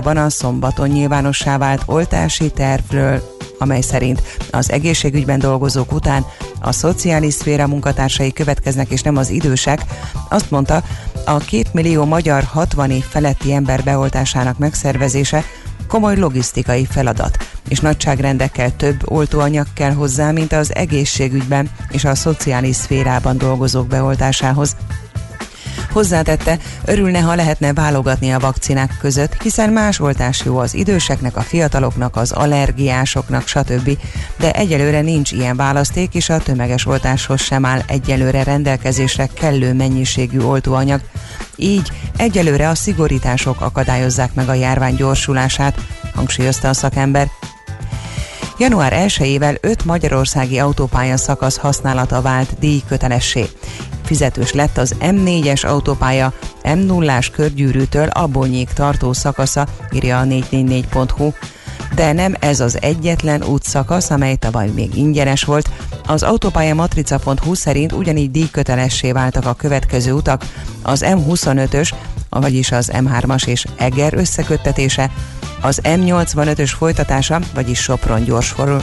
a szombaton nyilvánossá vált oltási tervről, amely szerint az egészségügyben dolgozók után a szociális szféra munkatársai következnek, és nem az idősek, azt mondta, a két millió magyar 60 év feletti ember beoltásának megszervezése komoly logisztikai feladat, és nagyságrendekkel több oltóanyag kell hozzá, mint az egészségügyben és a szociális szférában dolgozók beoltásához. Hozzátette, örülne, ha lehetne válogatni a vakcinák között, hiszen más oltás jó az időseknek, a fiataloknak, az allergiásoknak, stb. De egyelőre nincs ilyen választék, és a tömeges oltáshoz sem áll egyelőre rendelkezésre kellő mennyiségű oltóanyag. Így egyelőre a szigorítások akadályozzák meg a járvány gyorsulását, hangsúlyozta a szakember. Január 1-ével 5 magyarországi autópálya szakasz használata vált díjkötelessé. Fizetős lett az M4-es autópálya M0-ás körgyűrűtől Abonyék tartó szakasza, írja a 444.hu. De nem ez az egyetlen útszakasz, amely tavaly még ingyenes volt. Az autópálya matrica.hu szerint ugyanígy díjkötelessé váltak a következő utak, az M25-ös, vagyis az M3-as és Eger összeköttetése, az M85-ös folytatása, vagyis Sopron gyorsforul,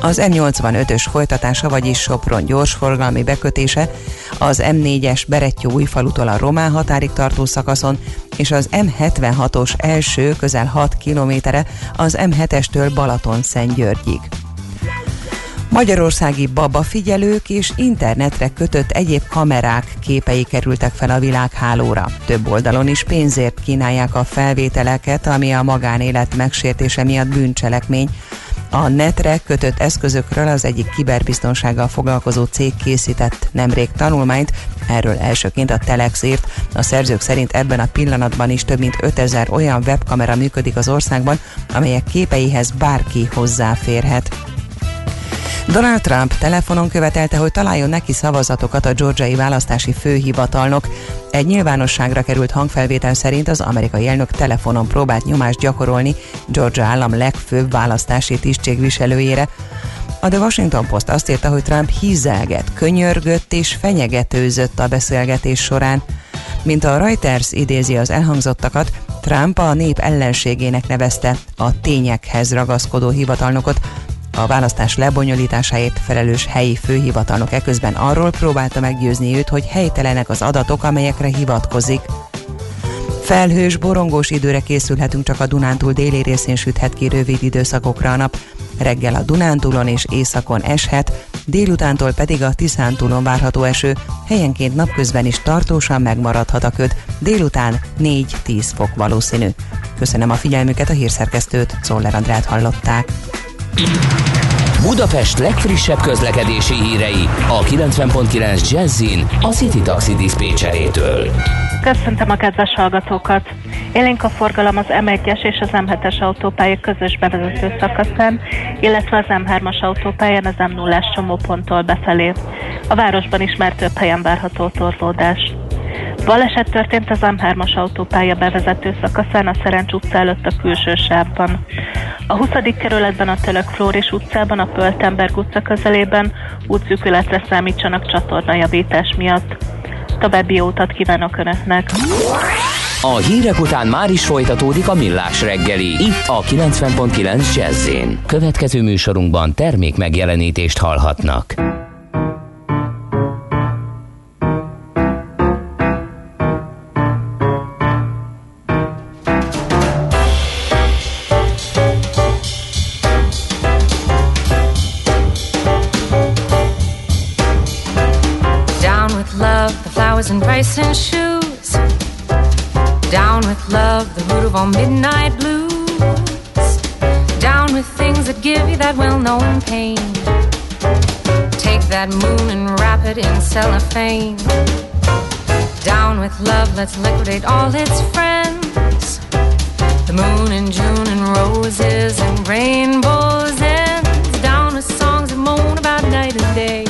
az M85-ös folytatása, vagyis Sopron gyorsforgalmi bekötése, az M4-es Berettyó újfalutól a Román határig tartó szakaszon, és az M76-os első közel 6 kilométere az M7-estől Balaton Szentgyörgyig. Magyarországi babafigyelők és internetre kötött egyéb kamerák képei kerültek fel a világhálóra. Több oldalon is pénzért kínálják a felvételeket, ami a magánélet megsértése miatt bűncselekmény. A netre kötött eszközökről az egyik kiberbiztonsággal foglalkozó cég készített nemrég tanulmányt, erről elsőként a Telex írt. A szerzők szerint ebben a pillanatban is több mint 5000 olyan webkamera működik az országban, amelyek képeihez bárki hozzáférhet. Donald Trump telefonon követelte, hogy találjon neki szavazatokat a georgiai választási főhivatalnok. Egy nyilvánosságra került hangfelvétel szerint az amerikai elnök telefonon próbált nyomást gyakorolni Georgia állam legfőbb választási tisztségviselőjére. A The Washington Post azt írta, hogy Trump hízelget, könyörgött és fenyegetőzött a beszélgetés során. Mint a Reuters idézi az elhangzottakat, Trump a nép ellenségének nevezte a tényekhez ragaszkodó hivatalnokot, a választás lebonyolításáért felelős helyi főhivatalnok eközben arról próbálta meggyőzni őt, hogy helytelenek az adatok, amelyekre hivatkozik. Felhős, borongós időre készülhetünk, csak a Dunántúl déli részén süthet ki rövid időszakokra a nap. Reggel a Dunántúlon és északon eshet, délutántól pedig a Tiszántúlon várható eső, helyenként napközben is tartósan megmaradhat a köd, délután 4-10 fok valószínű. Köszönöm a figyelmüket, a hírszerkesztőt, Szoller Andrát hallották. Budapest legfrissebb közlekedési hírei a 90.9 Jazzin a City Taxi Dispécsejétől. Köszöntöm a kedves hallgatókat! Élénk a forgalom az M1-es és az M7-es autópálya közös bevezető szakaszán, illetve az M3-as autópályán az M0-as csomóponttól befelé. A városban is már több helyen várható torlódás. Baleset történt az M3-as autópálya bevezető szakaszán a Szerencs utca előtt a külső sávban. A 20. kerületben a Tölök Flóris utcában a Pöltenberg utca közelében útszűkületre számítsanak csatornajavítás miatt. További jó utat kívánok Önöknek! A hírek után már is folytatódik a millás reggeli, itt a 90.9 jazz Következő műsorunkban termék megjelenítést hallhatnak. Cellophane. Down with love, let's liquidate all its friends. The moon and June and roses and rainbows ends. Down with songs that moan about night and day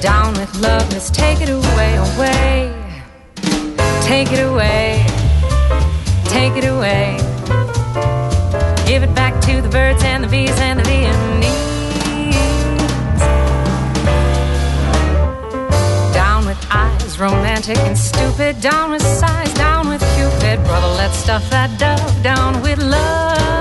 down with love. Let's take it away, away. Take it away, take it away. Give it back to the birds and romantic and stupid. Down with size, down with Cupid. Brother, let's stuff that dove down with love.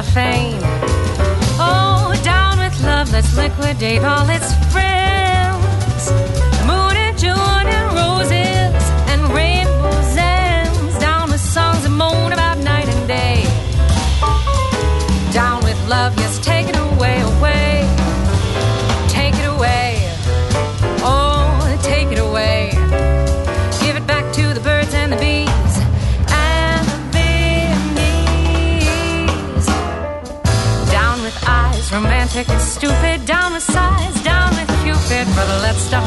In cellophane. Oh, down with love, let's liquidate all its Let's stuff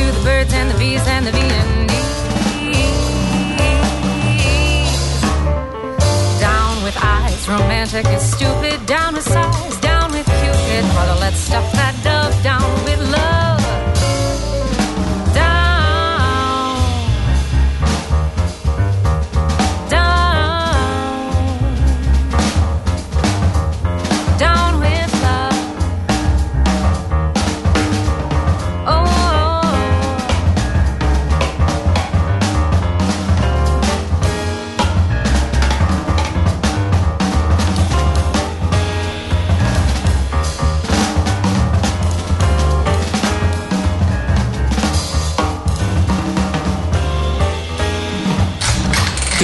to the birds and the bees and the bees. Down with eyes, romantic and stupid. Down with sighs, down with Cupid. Brother, let's stuff that dove down with love.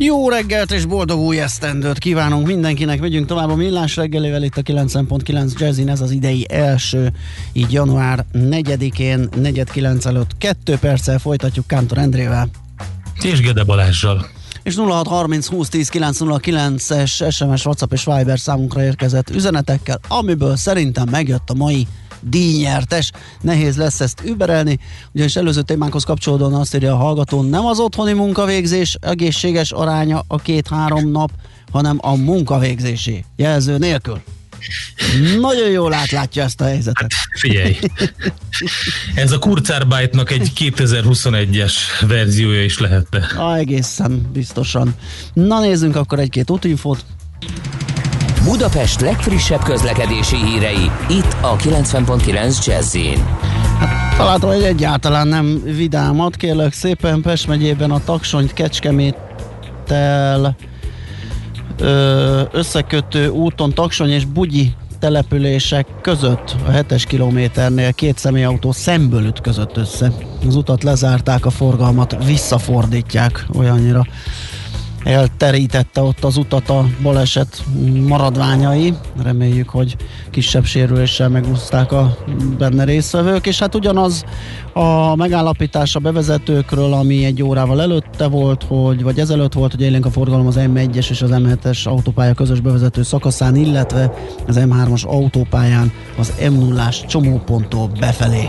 Jó reggelt és boldog új esztendőt kívánunk mindenkinek. Megyünk tovább a millás reggelével itt a 9.9 Jazzin. Ez az idei első, így január 4-én, 4.9 előtt. Kettő perccel folytatjuk Kántor Endrével. És Gede Balázsral. És 0630 20 10 909-es SMS, WhatsApp és Viber számunkra érkezett üzenetekkel, amiből szerintem megjött a mai díjnyertes. Nehéz lesz ezt überelni, ugyanis előző témánkhoz kapcsolódóan azt írja a hallgató, nem az otthoni munkavégzés egészséges aránya a két-három nap, hanem a munkavégzésé. Jelző nélkül. Nagyon jól átlátja ezt a helyzetet. Figyelj! Ez a Kurzarbeitnak egy 2021-es verziója is lehetne. Ah, egészen biztosan. Na nézzünk akkor egy-két útinfót. Budapest legfrissebb közlekedési hírei, itt a 90.9 jazz Találtam egy egyáltalán nem vidámat, kérlek szépen Pest megyében a Taksonyt Kecskeméttel összekötő úton Taksony és Bugyi települések között a 7-es kilométernél két személyautó szemből ütközött össze. Az utat lezárták, a forgalmat visszafordítják olyannyira elterítette ott az utat a baleset maradványai. Reméljük, hogy kisebb sérüléssel megúszták a benne részvevők, és hát ugyanaz a megállapítás a bevezetőkről, ami egy órával előtte volt, hogy, vagy ezelőtt volt, hogy élénk a forgalom az M1-es és az M7-es autópálya közös bevezető szakaszán, illetve az M3-as autópályán az M0-ás csomóponttól befelé.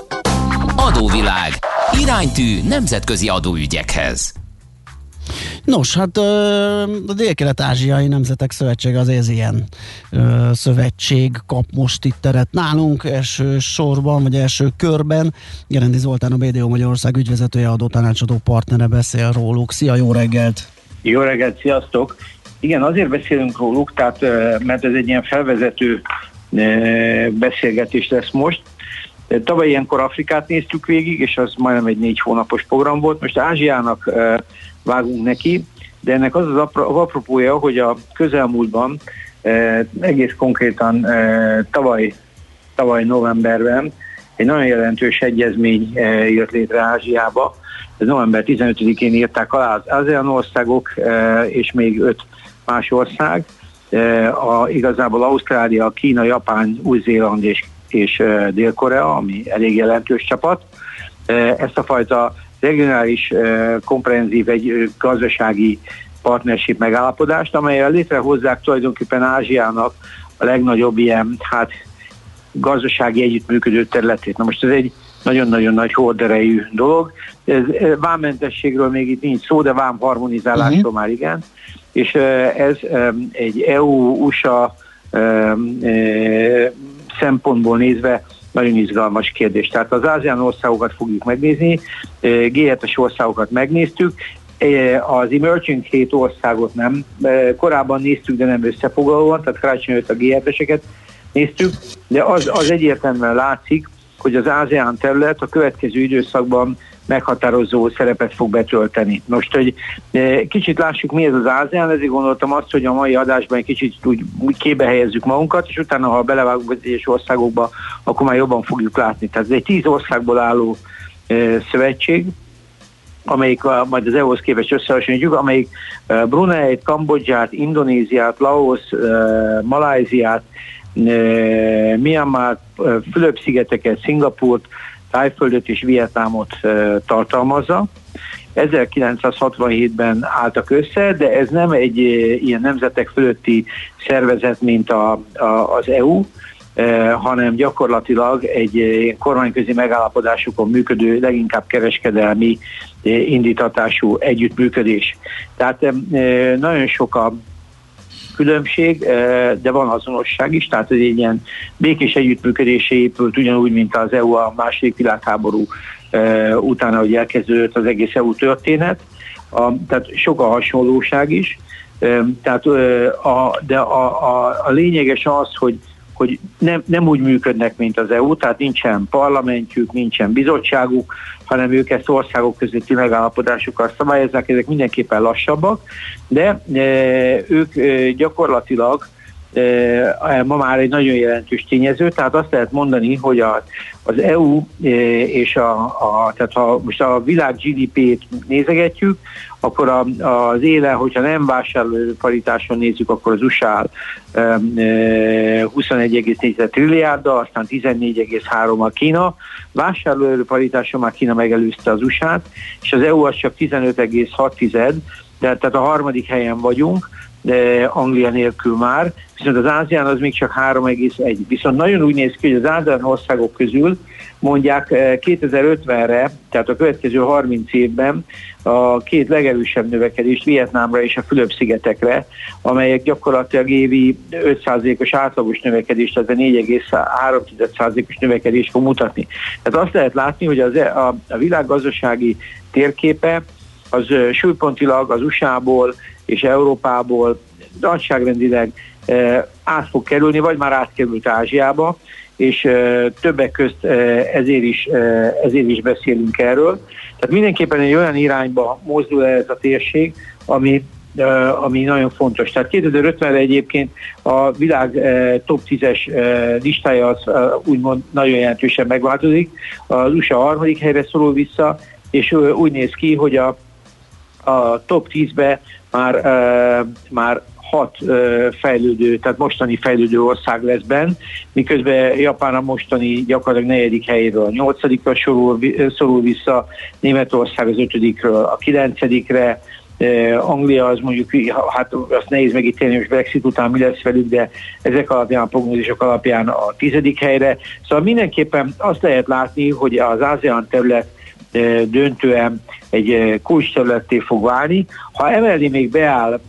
Adóvilág. Iránytű nemzetközi adóügyekhez. Nos, hát a Dél-Kelet-Ázsiai Nemzetek Szövetsége az ilyen szövetség kap most itt teret nálunk első sorban, vagy első körben. Gerendi Zoltán a BDO Magyarország ügyvezetője, adó tanácsadó partnere beszél róluk. Szia, jó reggelt! Jó reggelt, sziasztok! Igen, azért beszélünk róluk, tehát, mert ez egy ilyen felvezető beszélgetés lesz most, Tavaly ilyenkor Afrikát néztük végig, és az majdnem egy négy hónapos program volt. Most Ázsiának vágunk neki, de ennek az az apropója, hogy a közelmúltban egész konkrétan tavaly, tavaly novemberben egy nagyon jelentős egyezmény jött létre Ázsiába. Ez november 15-én írták alá az ASEAN országok és még öt más ország. A, igazából Ausztrália, Kína, Japán, Új-Zéland és és Dél-Korea, ami elég jelentős csapat. Ezt a fajta regionális, komprehenzív egy gazdasági partnership megállapodást, amelyel létrehozzák tulajdonképpen Ázsiának a legnagyobb ilyen, hát gazdasági együttműködő területét. Na most ez egy nagyon-nagyon nagy horderejű dolog. Ez, vámmentességről még itt nincs szó, de vám harmonizálásról uh-huh. már igen. És ez egy EU-USA szempontból nézve nagyon izgalmas kérdés. Tehát az ASEAN országokat fogjuk megnézni, G7-es országokat megnéztük, az emerging hét országot nem. Korábban néztük, de nem összefoglalóan, tehát karácsony a G7-eseket néztük, de az, az egyértelműen látszik, hogy az ASEAN terület a következő időszakban meghatározó szerepet fog betölteni. Most, hogy eh, kicsit lássuk, mi ez az ASEAN, ezért gondoltam azt, hogy a mai adásban egy kicsit úgy, kébe helyezzük magunkat, és utána, ha belevágunk az egyes országokba, akkor már jobban fogjuk látni. Tehát ez egy tíz országból álló eh, szövetség, amelyik majd az EU-hoz képest összehasonlítjuk, amelyik uh, Brunei-t, Kambodzsát, Indonéziát, Laos, Maláziát, uh, Myanmar, Fülöp-szigeteket, Szingapurt, Tájföldet és Vietnámot tartalmazza. 1967-ben álltak össze, de ez nem egy ilyen nemzetek fölötti szervezet, mint a, a, az EU, hanem gyakorlatilag egy kormányközi megállapodásokon működő, leginkább kereskedelmi indítatású együttműködés. Tehát nagyon sok a különbség, de van azonosság is, tehát ez egy ilyen békés együttműködésé épült, ugyanúgy, mint az EU a második világháború utána, hogy elkezdődött az egész EU történet. A, tehát sok a hasonlóság is, tehát, a, de a, a, a lényeges az, hogy hogy nem, nem úgy működnek, mint az EU, tehát nincsen parlamentjük, nincsen bizottságuk, hanem ők ezt országok közötti megállapodásokkal szabályozzák, ezek mindenképpen lassabbak, de e, ők e, gyakorlatilag e, ma már egy nagyon jelentős tényező, tehát azt lehet mondani, hogy a, az EU és a, a, tehát ha most a világ GDP-t nézegetjük, akkor a, az éle, hogyha nem vásárlóparitáson nézzük, akkor az USA 21,4 trilliárda, aztán 14,3 a Kína. Vásárlóparitáson már Kína megelőzte az USA-t, és az EU az csak 15,6, de tehát a harmadik helyen vagyunk, de Anglia nélkül már, viszont az Ázián az még csak 3,1. Viszont nagyon úgy néz ki, hogy az Ázián országok közül mondják 2050-re, eh, tehát a következő 30 évben a két legerősebb növekedést Vietnámra és a Fülöp-szigetekre, amelyek gyakorlatilag évi 5%-os átlagos növekedést, tehát a 4,3%-os növekedést fog mutatni. Tehát azt lehet látni, hogy az, e- a, a világ gazdasági térképe az súlypontilag az USA-ból és Európából nagyságrendileg át fog kerülni, vagy már átkerült Ázsiába, és többek közt ezért is, ezért is beszélünk erről. Tehát mindenképpen egy olyan irányba mozdul ez a térség, ami ami nagyon fontos. Tehát 2050-re egyébként a világ top 10-es listája az úgymond nagyon jelentősen megváltozik. Az USA harmadik helyre szorul vissza, és úgy néz ki, hogy a, a top 10-be már, már hat fejlődő, tehát mostani fejlődő ország lesz benn, miközben Japán a mostani gyakorlatilag negyedik helyéről a nyolcadikra szorul, szorul vissza, Németország az ötödikről a kilencedikre, Anglia az mondjuk, hát azt nehéz megítélni, hogy Brexit után mi lesz velük, de ezek alapján, a prognózisok alapján a tizedik helyre. Szóval mindenképpen azt lehet látni, hogy az ASEAN terület döntően egy kulcs területté fog válni. Ha emellé még beáll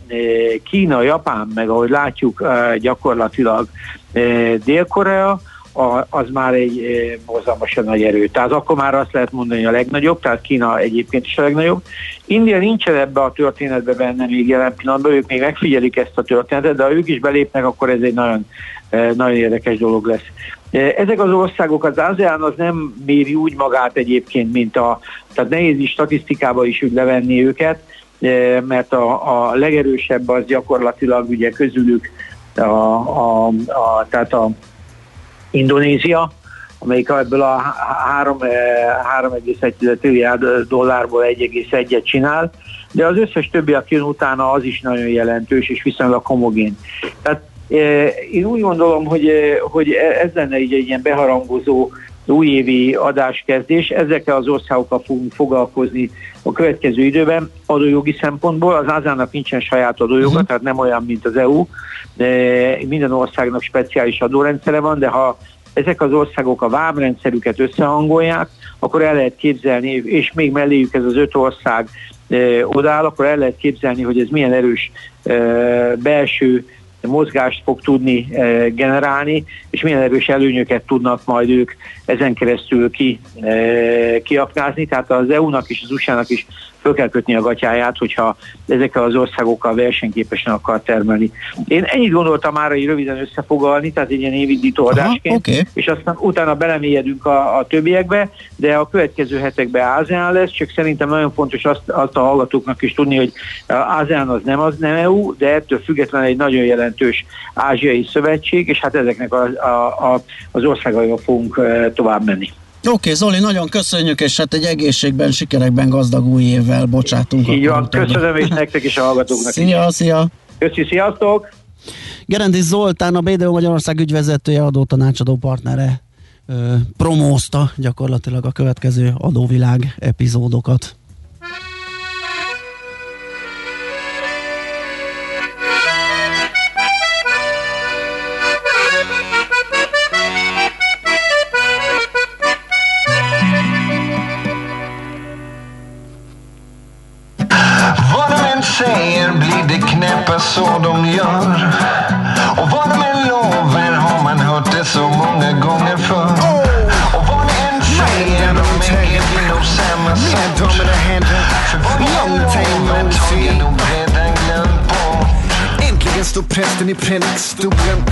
Kína, Japán, meg ahogy látjuk gyakorlatilag Dél-Korea, az már egy borzalmasan nagy erő. Tehát akkor már azt lehet mondani a legnagyobb, tehát Kína egyébként is a legnagyobb. India nincsen ebbe a történetbe benne még jelen pillanatban, ők még megfigyelik ezt a történetet, de ha ők is belépnek, akkor ez egy nagyon, nagyon érdekes dolog lesz. Ezek az országok, az ASEAN az nem méri úgy magát egyébként, mint a, tehát nehéz is statisztikába is úgy levenni őket, mert a, a legerősebb az gyakorlatilag ugye közülük a, a, a, tehát a Indonézia, amelyik ebből a 3,1 eh, trilliárd dollárból 1,1-et csinál, de az összes többi, aki jön utána, az is nagyon jelentős és viszonylag homogén. Tehát eh, én úgy gondolom, hogy, hogy ez lenne így egy ilyen beharangozó újévi adáskezdés. Ezekkel az országokkal fogunk foglalkozni a következő időben adójogi szempontból. Az ázának nincsen saját adójoga, uh-huh. tehát nem olyan, mint az EU. De minden országnak speciális adórendszere van, de ha ezek az országok a vámrendszerüket összehangolják, akkor el lehet képzelni, és még melléjük ez az öt ország e, odáll, akkor el lehet képzelni, hogy ez milyen erős e, belső mozgást fog tudni e, generálni, és milyen erős előnyöket tudnak majd ők ezen keresztül ki, e, kiaknázni. Tehát az EU-nak és az USA-nak is föl kell kötni a gatyáját, hogyha ezekkel az országokkal versenyképesen akar termelni. Én ennyit gondoltam már, hogy röviden összefoglalni, tehát egy ilyen évindító adásként, okay. és aztán utána belemélyedünk a, a többiekbe, de a következő hetekben ASEAN lesz, csak szerintem nagyon fontos azt, azt a hallgatóknak is tudni, hogy ASEAN az nem az nem EU, de ettől függetlenül egy nagyon jelentős ázsiai szövetség, és hát ezeknek a, a, a, az országaival fogunk tovább menni. Oké, okay, Zoli, nagyon köszönjük, és hát egy egészségben, sikerekben gazdag új évvel bocsátunk. Így van, köszönöm, és nektek is a hallgatóknak Szia, is. szia! Köszi, sziasztok! Gerendi Zoltán, a BDO Magyarország ügyvezetője, adótanácsadó partnere promózta gyakorlatilag a következő adóvilág epizódokat. Knäppa så de gör. Och vad de än lovar har man hört det så många gånger förr. Och vad de än säger, de äger blir nog samma sort. För vad de än lovar tar jag nog redan glömt bort. Äntligen står prästen i predikstolen.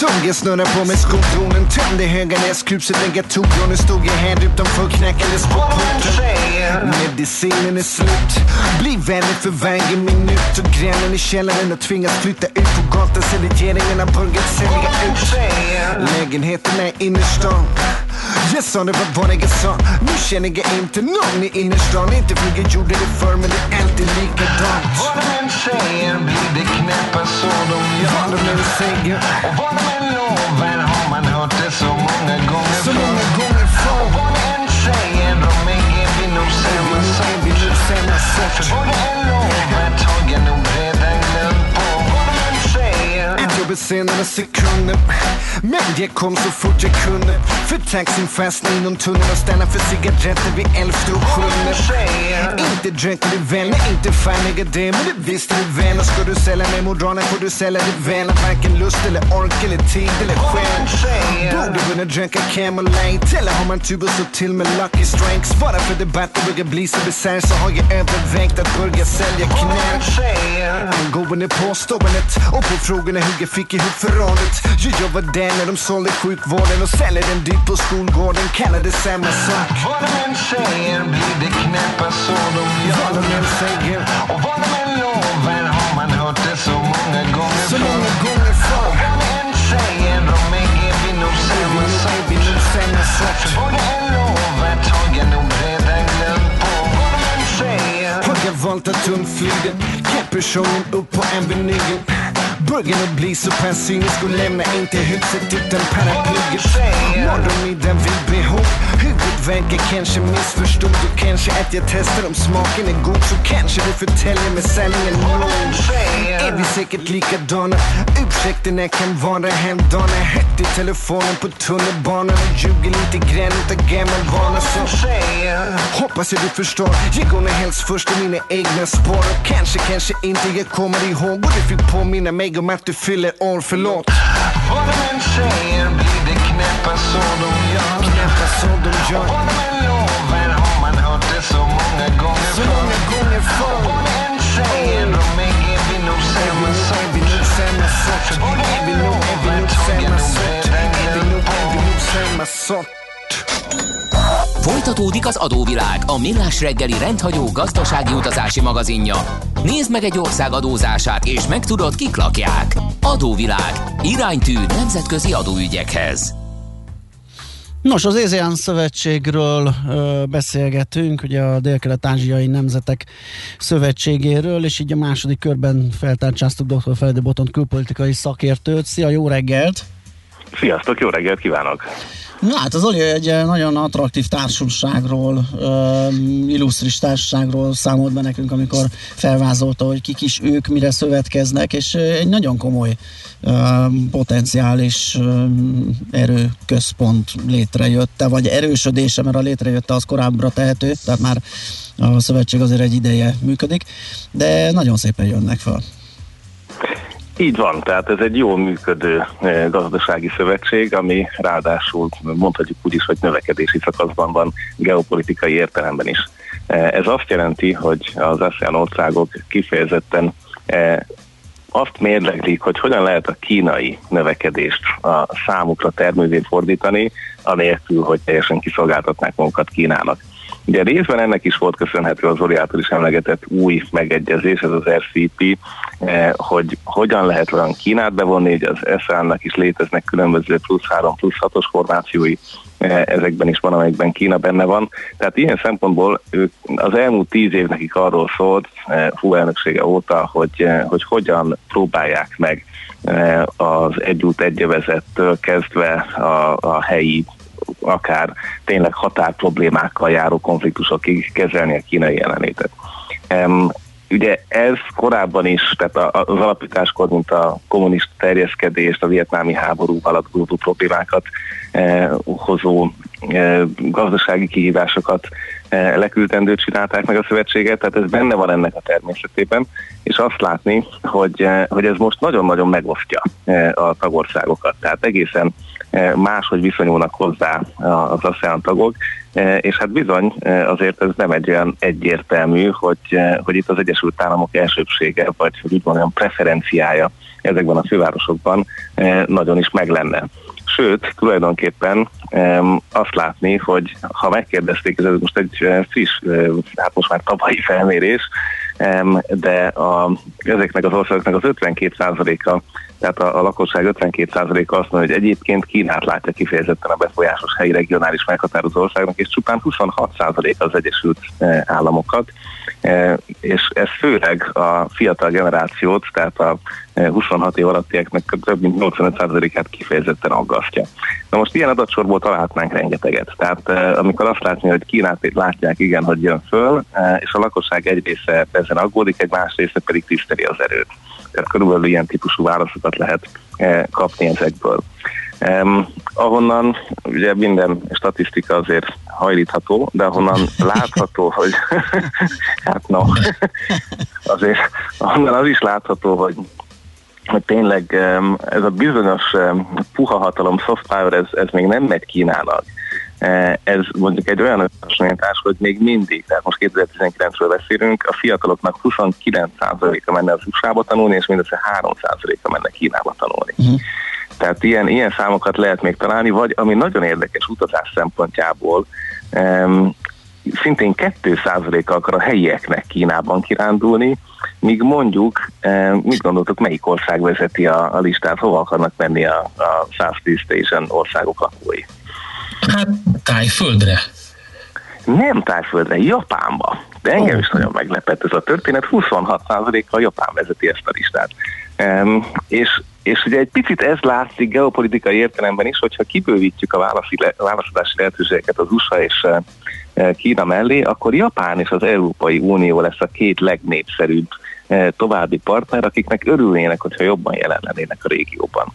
Såg snurra på med skotronen, tömde Höganäskruset, negatorn. Nu stod jag här utanför, knackades på porten. Medicinen är slut, bli vänner för varje minut. Och grannen i källaren har tvingats flytta ut på gatan sen regeringen har börjat sälja ut lägenheterna i innerstan. Jag sa det var vad jag sa, nu känner jag inte någon i innerstan. Inte för jag gjorde det förr, men det är alltid likadant. Vad de än säger blir det knappast så de gör. Vad de än säger och vad de än lovar har man hört det så många gånger så många gånger förr. Och vad de än säger, de är vi nog samma sort. För vad de än lovar över senare sekunder. Men jag kom så fort jag kunde. För taxin fastnade inom tunneln och stannade för cigaretter vid elfte och sjunde. Inte dricker du nej inte fan faniga det. Men det visste du väl. Och ska du sälja mig modralen får du sälja det väl. Varken lust eller ork eller tid eller skäl. Borde kunna dricka Camelite. Eller har man tur och så till med Lucky Strikes. Bara för debatten börjar bli så bisarr så har jag övervägt att börja sälja knä. Angående påståendet och på frågorna hur jag fick ihop förrådet. Jag var där när de sålde sjukvården och säljer den dyrt på skolgården Kallar det samma sak. Vad de än säger blir det knappast så de gör. Vad de än säger. Och vad de än lovar har man hört det så många gånger Så många gånger förr. Vad de än säger de är vi nog samma sak. sak. Vad de än lovat har jag nog redan glömt på. Vad de än säger. Har jag valt att undflyga? Capuchonen upp på Avenyn Börjar att bli så pass cynisk och lämna inte huset utan paraplyet. Morgonmiddag vid behov. Huvudvärken kanske missförstod och kanske att jag testar om smaken är god Så kanske du förtäljer mig sanningen. Nog Är vi säkert likadana? Ursäkterna kan vara hemdana Hett i telefonen på tunnelbanan och ljuger lite grann utav gammal vana. Så Hoppas jag du förstår. Jag går nog helst först i mina egna spår. Och kanske, kanske inte jag kommer ihåg Och du fick påminna mig om att du fyller år, förlåt. Vad de än säger blir det knappast så de gör. Knappast så de gör. Vad de än lovar har man hört det så många gånger Så många gånger förr. Vad de än säger de är vi nog samma sak Är vi nog samma sort? Är vi nog, samma sort? Är vi nog samma sort? Folytatódik az adóvilág, a millás reggeli rendhagyó gazdasági utazási magazinja. Nézd meg egy ország adózását, és megtudod, kik lakják. Adóvilág. Iránytű nemzetközi adóügyekhez. Nos, az ASEAN szövetségről ö, beszélgetünk, ugye a Dél-Kelet-Ázsiai Nemzetek Szövetségéről, és így a második körben feltárcsáztuk dr. Feledi Botont külpolitikai szakértőt. Szia, jó reggelt! Sziasztok, jó reggelt kívánok! Na hát az Oli egy eh, nagyon attraktív társaságról, uh, illusztris társaságról számolt be nekünk, amikor felvázolta, hogy kik is ők, mire szövetkeznek, és uh, egy nagyon komoly potenciális erőközpont létrejötte, vagy erősödése, mert a létrejötte az korábbra tehető, tehát már a szövetség azért egy ideje működik, de nagyon szépen jönnek fel. Így van, tehát ez egy jól működő eh, gazdasági szövetség, ami ráadásul mondhatjuk úgy is, hogy növekedési szakaszban van geopolitikai értelemben is. Eh, Ez azt jelenti, hogy az ASEAN országok kifejezetten eh, azt mérleglik, hogy hogyan lehet a kínai növekedést a számukra termővé fordítani, anélkül, hogy teljesen kiszolgáltatnák magukat Kínának. Ugye részben ennek is volt köszönhető az Zoli által is emlegetett új megegyezés, ez az RCP, eh, hogy hogyan lehet olyan Kínát bevonni, hogy az SZ-nak is léteznek különböző plusz 3, plusz 6-os formációi, eh, ezekben is van, amelyekben Kína benne van. Tehát ilyen szempontból ők az elmúlt tíz év nekik arról szólt, eh, hú elnöksége óta, hogy, eh, hogy hogyan próbálják meg eh, az egyút egyevezettől kezdve a, a helyi akár tényleg határproblémákkal járó konfliktusokig kezelni a kínai jelenlétet. Um, ugye ez korábban is, tehát az alapításkor, mint a kommunista terjeszkedést, a vietnámi háborúval adódó problémákat eh, hozó eh, gazdasági kihívásokat leküldendőt csinálták meg a szövetséget, tehát ez benne van ennek a természetében, és azt látni, hogy, eh, hogy ez most nagyon-nagyon megosztja eh, a tagországokat, tehát egészen máshogy viszonyulnak hozzá az ASEAN tagok, és hát bizony azért ez nem egy olyan egyértelmű, hogy, hogy itt az Egyesült Államok elsőbsége, vagy hogy úgy mondjam, preferenciája ezekben a fővárosokban nagyon is meg lenne. Sőt, tulajdonképpen azt látni, hogy ha megkérdezték, ez most egy eh, friss, eh, hát most már tavalyi felmérés, de a, ezeknek az országoknak az 52%-a, tehát a, a lakosság 52%-a azt mondja, hogy egyébként Kínát látja kifejezetten a befolyásos helyi regionális meghatározó országnak, és csupán 26% az Egyesült eh, Államokat, Eh, és ez főleg a fiatal generációt, tehát a eh, 26 év alattieknek több mint 85%-át kifejezetten aggasztja. Na most ilyen adatsorból találhatnánk rengeteget. Tehát eh, amikor azt látni, hogy Kínát látják, igen, hogy jön föl, eh, és a lakosság egy része ezen aggódik, egy más része pedig tiszteli az erőt. Tehát körülbelül ilyen típusú válaszokat lehet eh, kapni ezekből. Um, ahonnan ugye minden statisztika azért hajlítható, de ahonnan látható, hogy hát no, azért ahonnan az is látható, hogy hogy tényleg ez a bizonyos puha hatalom, soft power, ez, ez még nem megy Kínának. E, ez mondjuk egy olyan összehasonlítás, hogy még mindig, tehát most 2019-ről beszélünk, a fiataloknak 29%-a menne az USA-ba tanulni, és mindössze 3%-a menne Kínába tanulni. Uh-huh. Tehát ilyen, ilyen számokat lehet még találni, vagy ami nagyon érdekes utazás szempontjából, um, szintén 2%-a akar a helyieknek Kínában kirándulni, míg mondjuk, mit gondoltok, melyik ország vezeti a, a listát, hova akarnak menni a, a Southeast Asian országok lakói? Hát tájföldre. Nem tájföldre, Japánba. De engem oh. is nagyon meglepett ez a történet. 26%-a Japán vezeti ezt a listát. Um, és, és ugye egy picit ez látszik geopolitikai értelemben is, hogyha kibővítjük a válaszi, válaszadási lehetőségeket az USA és uh, Kína mellé, akkor Japán és az Európai Unió lesz a két legnépszerűbb E, további partner, akiknek örülnének, hogyha jobban jelen lennének a régióban.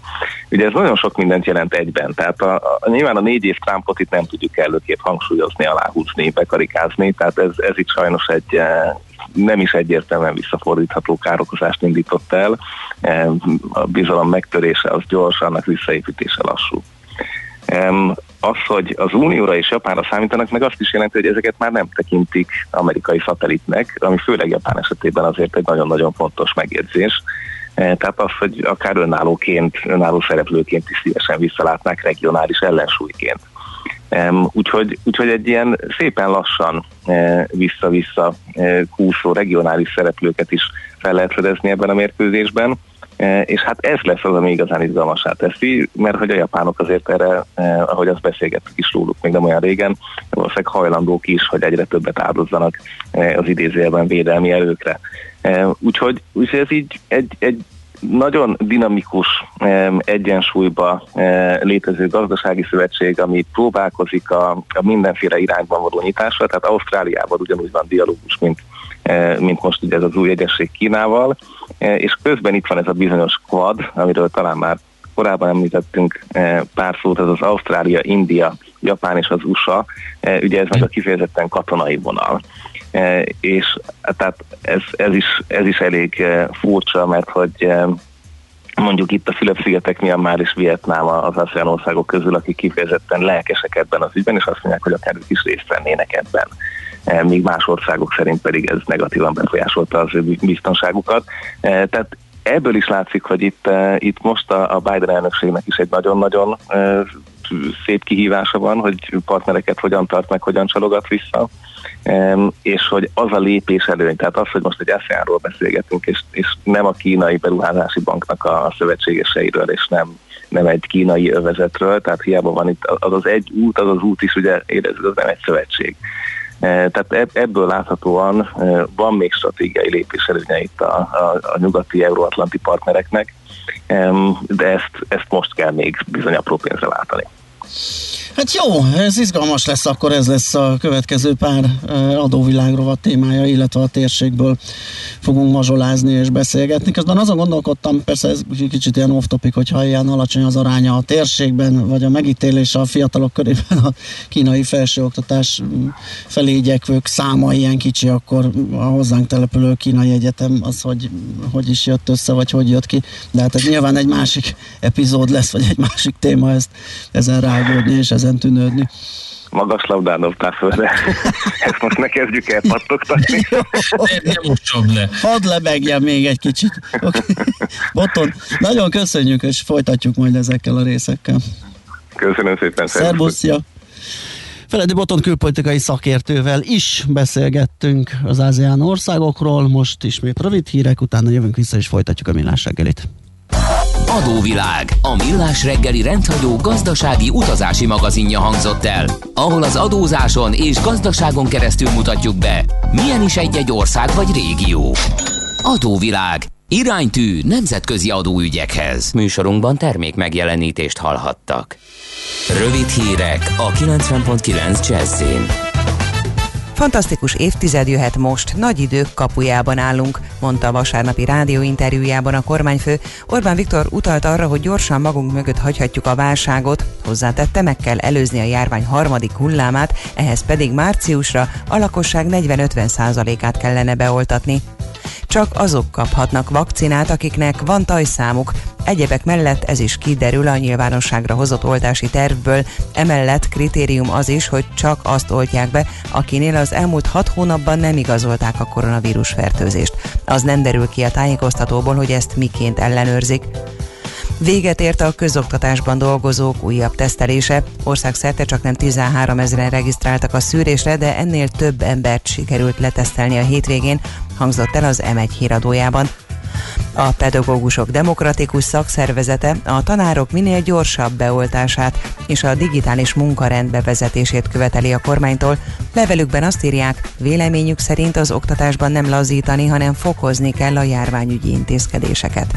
Ugye ez nagyon sok mindent jelent egyben, tehát a, a, nyilván a négy év Trumpot itt nem tudjuk előképp hangsúlyozni, aláhúzni, bekarikázni, tehát ez, ez itt sajnos egy e, nem is egyértelműen visszafordítható károkozást indított el, e, a bizalom megtörése az gyors, annak visszaépítése lassú. Az, hogy az Unióra és Japánra számítanak, meg azt is jelenti, hogy ezeket már nem tekintik amerikai szatellitnek, ami főleg Japán esetében azért egy nagyon-nagyon fontos megjegyzés. E, tehát az, hogy akár önállóként, önálló szereplőként is szívesen visszalátnák regionális ellensúlyként. Úgyhogy, úgyhogy egy ilyen szépen lassan e, vissza-vissza e, kúszó regionális szereplőket is fel lehet fedezni ebben a mérkőzésben és hát ez lesz az, ami igazán izgalmasá teszi, mert hogy a japánok azért erre, eh, ahogy azt beszélgettük is róluk még nem olyan régen, valószínűleg hajlandók is, hogy egyre többet áldozzanak eh, az idézőjelben védelmi erőkre. Eh, úgyhogy, úgyhogy ez így egy, egy nagyon dinamikus egyensúlyba létező gazdasági szövetség, ami próbálkozik a, a mindenféle irányban való nyitásra, tehát Ausztráliában ugyanúgy van dialógus, mint E, mint most ugye ez az új egyesség Kínával, e, és közben itt van ez a bizonyos quad, amiről talán már korábban említettünk e, pár szót, ez az Ausztrália, India, Japán és az USA, ugye ez meg a kifejezetten katonai vonal. És tehát ez, ez, is, ez is elég furcsa, mert hogy mondjuk itt a Fülöp-szigetek, Myanmar és Vietnám az ASEAN országok közül, akik kifejezetten lelkesek ebben az ügyben, és azt mondják, hogy akár ők is részt vennének ebben. Eh, míg más országok szerint pedig ez negatívan befolyásolta az ő biztonságukat. Eh, tehát ebből is látszik, hogy itt, eh, itt most a Biden elnökségnek is egy nagyon-nagyon szép kihívása van, hogy partnereket hogyan tart meg, hogyan csalogat vissza, és hogy az a lépés előny, tehát az, hogy most egy ASEAN-ról beszélgetünk, és, és nem a kínai beruházási banknak a szövetségeseiről, és nem, nem egy kínai övezetről, tehát hiába van itt az az egy út, az az út is ugye érezzük, az nem egy szövetség. E, tehát ebből láthatóan e, van még stratégiai lépés előnye itt a, a, a nyugati euróatlanti partnereknek, de ezt, ezt most kell még bizony apró pénzre váltani. Hát jó, ez izgalmas lesz, akkor ez lesz a következő pár adóvilágrovat témája, illetve a térségből fogunk mazsolázni és beszélgetni. Közben azon gondolkodtam, persze ez kicsit ilyen off-topic, hogyha ilyen alacsony az aránya a térségben, vagy a megítélés a fiatalok körében a kínai felsőoktatás felé igyekvők száma ilyen kicsi, akkor a hozzánk települő kínai egyetem az, hogy, hogy is jött össze, vagy hogy jött ki. De hát ez nyilván egy másik epizód lesz, vagy egy másik téma ezt, ezen rágódni és ezen tűnődni magas labdán dobtál fölre. Ezt most ne kezdjük el pattogtatni. Nem le. Hadd lebegjen még egy kicsit. Okay. Boton, nagyon köszönjük, és folytatjuk majd ezekkel a részekkel. Köszönöm szépen. Szervusz, Feledi Boton külpolitikai szakértővel is beszélgettünk az ázián országokról, most ismét rövid hírek, utána jövünk vissza és folytatjuk a millás reggelit. Adóvilág, a millás reggeli rendhagyó gazdasági utazási magazinja hangzott el, ahol az adózáson és gazdaságon keresztül mutatjuk be, milyen is egy-egy ország vagy régió. Adóvilág, iránytű nemzetközi adóügyekhez. Műsorunkban termék megjelenítést hallhattak. Rövid hírek a 90.9 Jazzin. Fantasztikus évtized jöhet most, nagy idők kapujában állunk, mondta a vasárnapi rádióinterjújában a kormányfő. Orbán Viktor utalt arra, hogy gyorsan magunk mögött hagyhatjuk a válságot, hozzátette, meg kell előzni a járvány harmadik hullámát, ehhez pedig márciusra a lakosság 40-50 át kellene beoltatni. Csak azok kaphatnak vakcinát, akiknek van tajszámuk. Egyebek mellett ez is kiderül a nyilvánosságra hozott oltási tervből. Emellett kritérium az is, hogy csak azt oltják be, akinél az elmúlt hat hónapban nem igazolták a koronavírus fertőzést. Az nem derül ki a tájékoztatóból, hogy ezt miként ellenőrzik. Véget ért a közoktatásban dolgozók újabb tesztelése. Országszerte csak nem 13 ezeren regisztráltak a szűrésre, de ennél több embert sikerült letesztelni a hétvégén, hangzott el az M1 híradójában. A pedagógusok demokratikus szakszervezete a tanárok minél gyorsabb beoltását és a digitális munkarend bevezetését követeli a kormánytól. Levelükben azt írják, véleményük szerint az oktatásban nem lazítani, hanem fokozni kell a járványügyi intézkedéseket.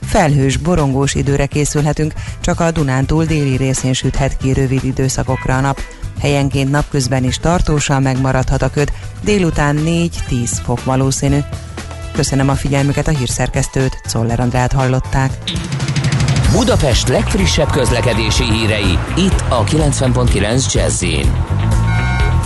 Felhős, borongós időre készülhetünk, csak a Dunántúl déli részén süthet ki rövid időszakokra a nap. Helyenként napközben is tartósan megmaradhat a köd, délután 4-10 fok valószínű. Köszönöm a figyelmüket a hírszerkesztőt, Czoller Andrát hallották. Budapest legfrissebb közlekedési hírei, itt a 90.9 jazz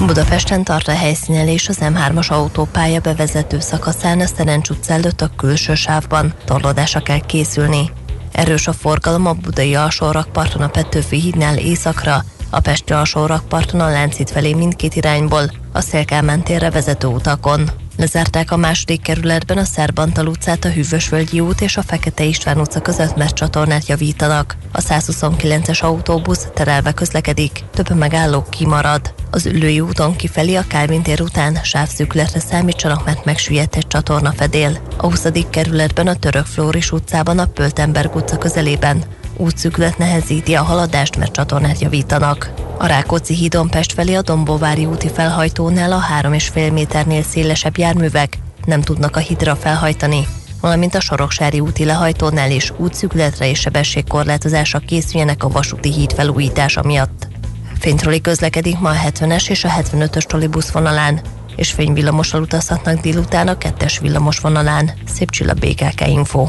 Budapesten tart a helyszínelés az M3-as autópálya bevezető szakaszán a Szerencs utca előtt a külső sávban. Torlódásra kell készülni. Erős a forgalom a budai alsórakparton a Petőfi hídnál északra, a Pesti alsórakparton a Láncít felé mindkét irányból, a Szélkálmán térre vezető utakon. Lezárták a második kerületben a Szerbantal utcát, a Hűvösvölgyi út és a Fekete István utca között, mert csatornát javítanak. A 129-es autóbusz terelve közlekedik, több megálló kimarad. Az ülői úton kifelé a Kálvin tér után sávszűkületre számítsanak, mert megsüllyedt egy csatorna fedél. A 20. kerületben a Török Flóris utcában a Pöltenberg utca közelében útszűkület nehezíti a haladást, mert csatornát javítanak. A Rákóczi hídon Pest felé a Dombóvári úti felhajtónál a 3,5 méternél szélesebb járművek nem tudnak a hídra felhajtani, valamint a Soroksári úti lehajtónál is útszűkületre és sebességkorlátozásra készüljenek a vasúti híd felújítása miatt. Fénytroli közlekedik ma a 70-es és a 75-ös trolibusz vonalán, és fényvillamossal utazhatnak délután a kettes villamos vonalán. Szép csilla BKK Info.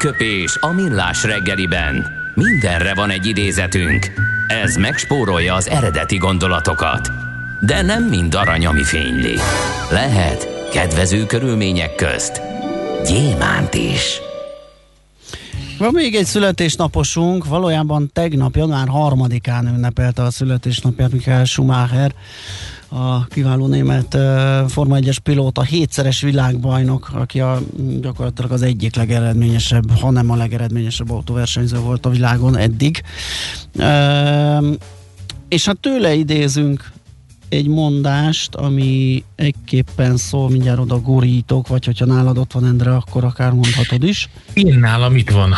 Aranyköpés a millás reggeliben. Mindenre van egy idézetünk. Ez megspórolja az eredeti gondolatokat. De nem mind arany, ami fényli. Lehet kedvező körülmények közt gyémánt is. Van még egy születésnaposunk, valójában tegnap, január 3-án ünnepelte a születésnapját Michael Schumacher, a kiváló német Forma 1-es pilóta, hétszeres világbajnok, aki a, gyakorlatilag az egyik legeredményesebb, ha nem a legeredményesebb autóversenyző volt a világon eddig. És hát tőle idézünk egy mondást, ami egyképpen szól, mindjárt oda gurítok, vagy hogyha nálad ott van Endre, akkor akár mondhatod is. Én nálam itt van.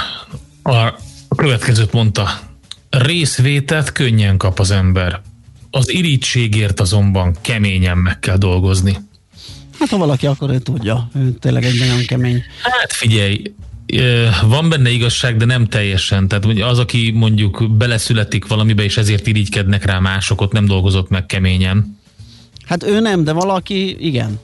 A, következőt mondta. Részvétet könnyen kap az ember. Az irítségért azonban keményen meg kell dolgozni. Hát ha valaki akkor ő tudja, ő tényleg egy nagyon kemény. Hát figyelj, van benne igazság, de nem teljesen. Tehát az, aki mondjuk beleszületik valamibe, és ezért irigykednek rá mások, ott nem dolgozott meg keményen. Hát ő nem, de valaki igen.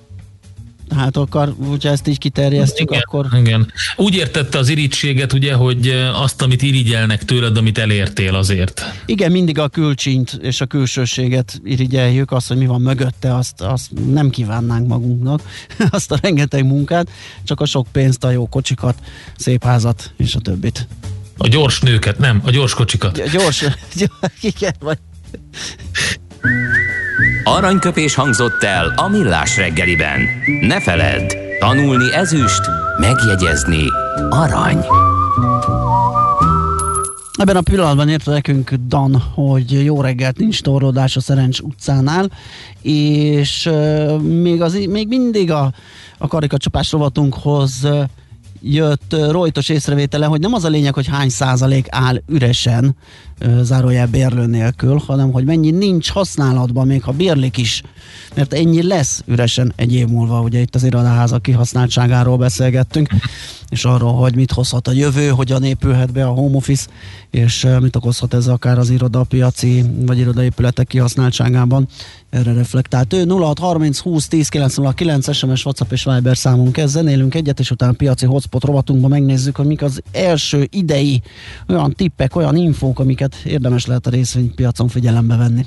Hát akkor, hogyha ezt így kiterjesztjük, igen, akkor... Igen. Úgy értette az irítséget, ugye, hogy azt, amit irigyelnek tőled, amit elértél azért. Igen, mindig a külcsint és a külsőséget irigyeljük, azt, hogy mi van mögötte, azt, azt nem kívánnánk magunknak, azt a rengeteg munkát, csak a sok pénzt, a jó kocsikat, szép házat és a többit. A gyors nőket, nem, a gyors kocsikat. Gyors, igen, vagy Aranyköpés hangzott el a millás reggeliben. Ne feledd, tanulni ezüst, megjegyezni arany. Ebben a pillanatban írta nekünk Dan, hogy jó reggelt, nincs torlódás a Szerencs utcánál, és uh, még, az, még mindig a, a karikacsapás rovatunkhoz uh, jött rojtos észrevétele, hogy nem az a lényeg, hogy hány százalék áll üresen, zárójel bérlő nélkül, hanem hogy mennyi nincs használatban, még ha bérlik is, mert ennyi lesz üresen egy év múlva, ugye itt az irodaházak kihasználtságáról beszélgettünk, és arról, hogy mit hozhat a jövő, hogyan épülhet be a home office, és mit okozhat ez akár az irodapiaci vagy irodaépületek kihasználtságában. Erre reflektált ő. 0630 20 10 909 SMS, WhatsApp és Viber számunk ez. Zenélünk egyet, és utána piaci hotspot rovatunkban megnézzük, hogy mik az első idei olyan tippek, olyan infók, amiket érdemes lehet a részvénypiacon figyelembe venni.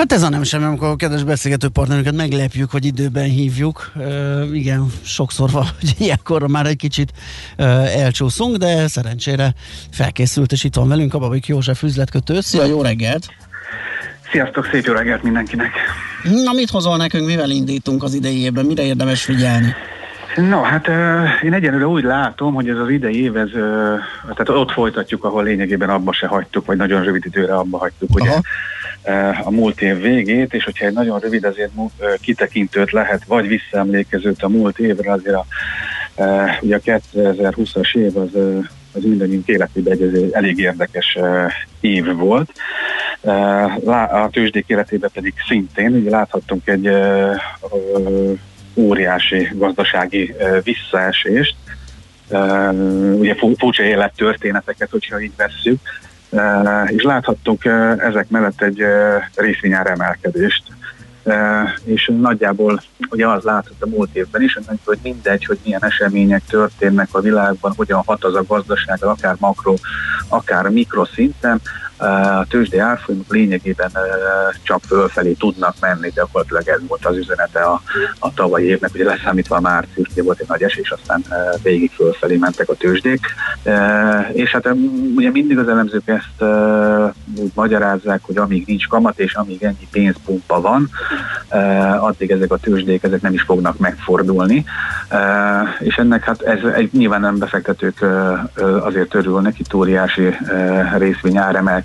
Hát ez a nem semmi, amikor a kedves beszélgető partnerünket meglepjük, hogy időben hívjuk. Uh, igen, sokszor van, hogy ilyenkor már egy kicsit uh, elcsúszunk, de szerencsére felkészült, és itt van velünk a Babik József üzletkötő. Szia, jó reggelt! Sziasztok, szép jó reggelt mindenkinek! Na, mit hozol nekünk, mivel indítunk az idei évben, mire érdemes figyelni? No, hát én egyenlőre úgy látom, hogy ez az idei év, ez, tehát ott folytatjuk, ahol lényegében abba se hagytuk, vagy nagyon rövid időre abba hagytuk, ugye uh, a múlt év végét, és hogyha egy nagyon rövid azért kitekintőt lehet, vagy visszaemlékezőt a múlt évre, azért a, ugye a 2020-as év az, az mindannyiunk életében egy, elég érdekes év volt. A tőzsdék életében pedig szintén, ugye láthattunk egy óriási gazdasági visszaesést, ugye furcsa élettörténeteket, hogyha így vesszük, és láthattunk ezek mellett egy részvényár emelkedést, és nagyjából ugye az a múlt évben is, hogy mindegy, hogy milyen események történnek a világban, hogyan hat az a gazdaság, akár makro, akár mikroszinten, a tőzsdei árfolyamok lényegében csak fölfelé tudnak menni, gyakorlatilag ez volt az üzenete a, a tavalyi évnek, ugye leszámítva a március, ugye volt egy nagy esés, aztán végig fölfelé mentek a tőzsdék, és hát ugye mindig az elemzők ezt úgy magyarázzák, hogy amíg nincs kamat, és amíg ennyi pénzpumpa van, addig ezek a tőzsdék ezek nem is fognak megfordulni, és ennek hát ez egy, nyilván nem befektetők azért örülnek, itt óriási részvény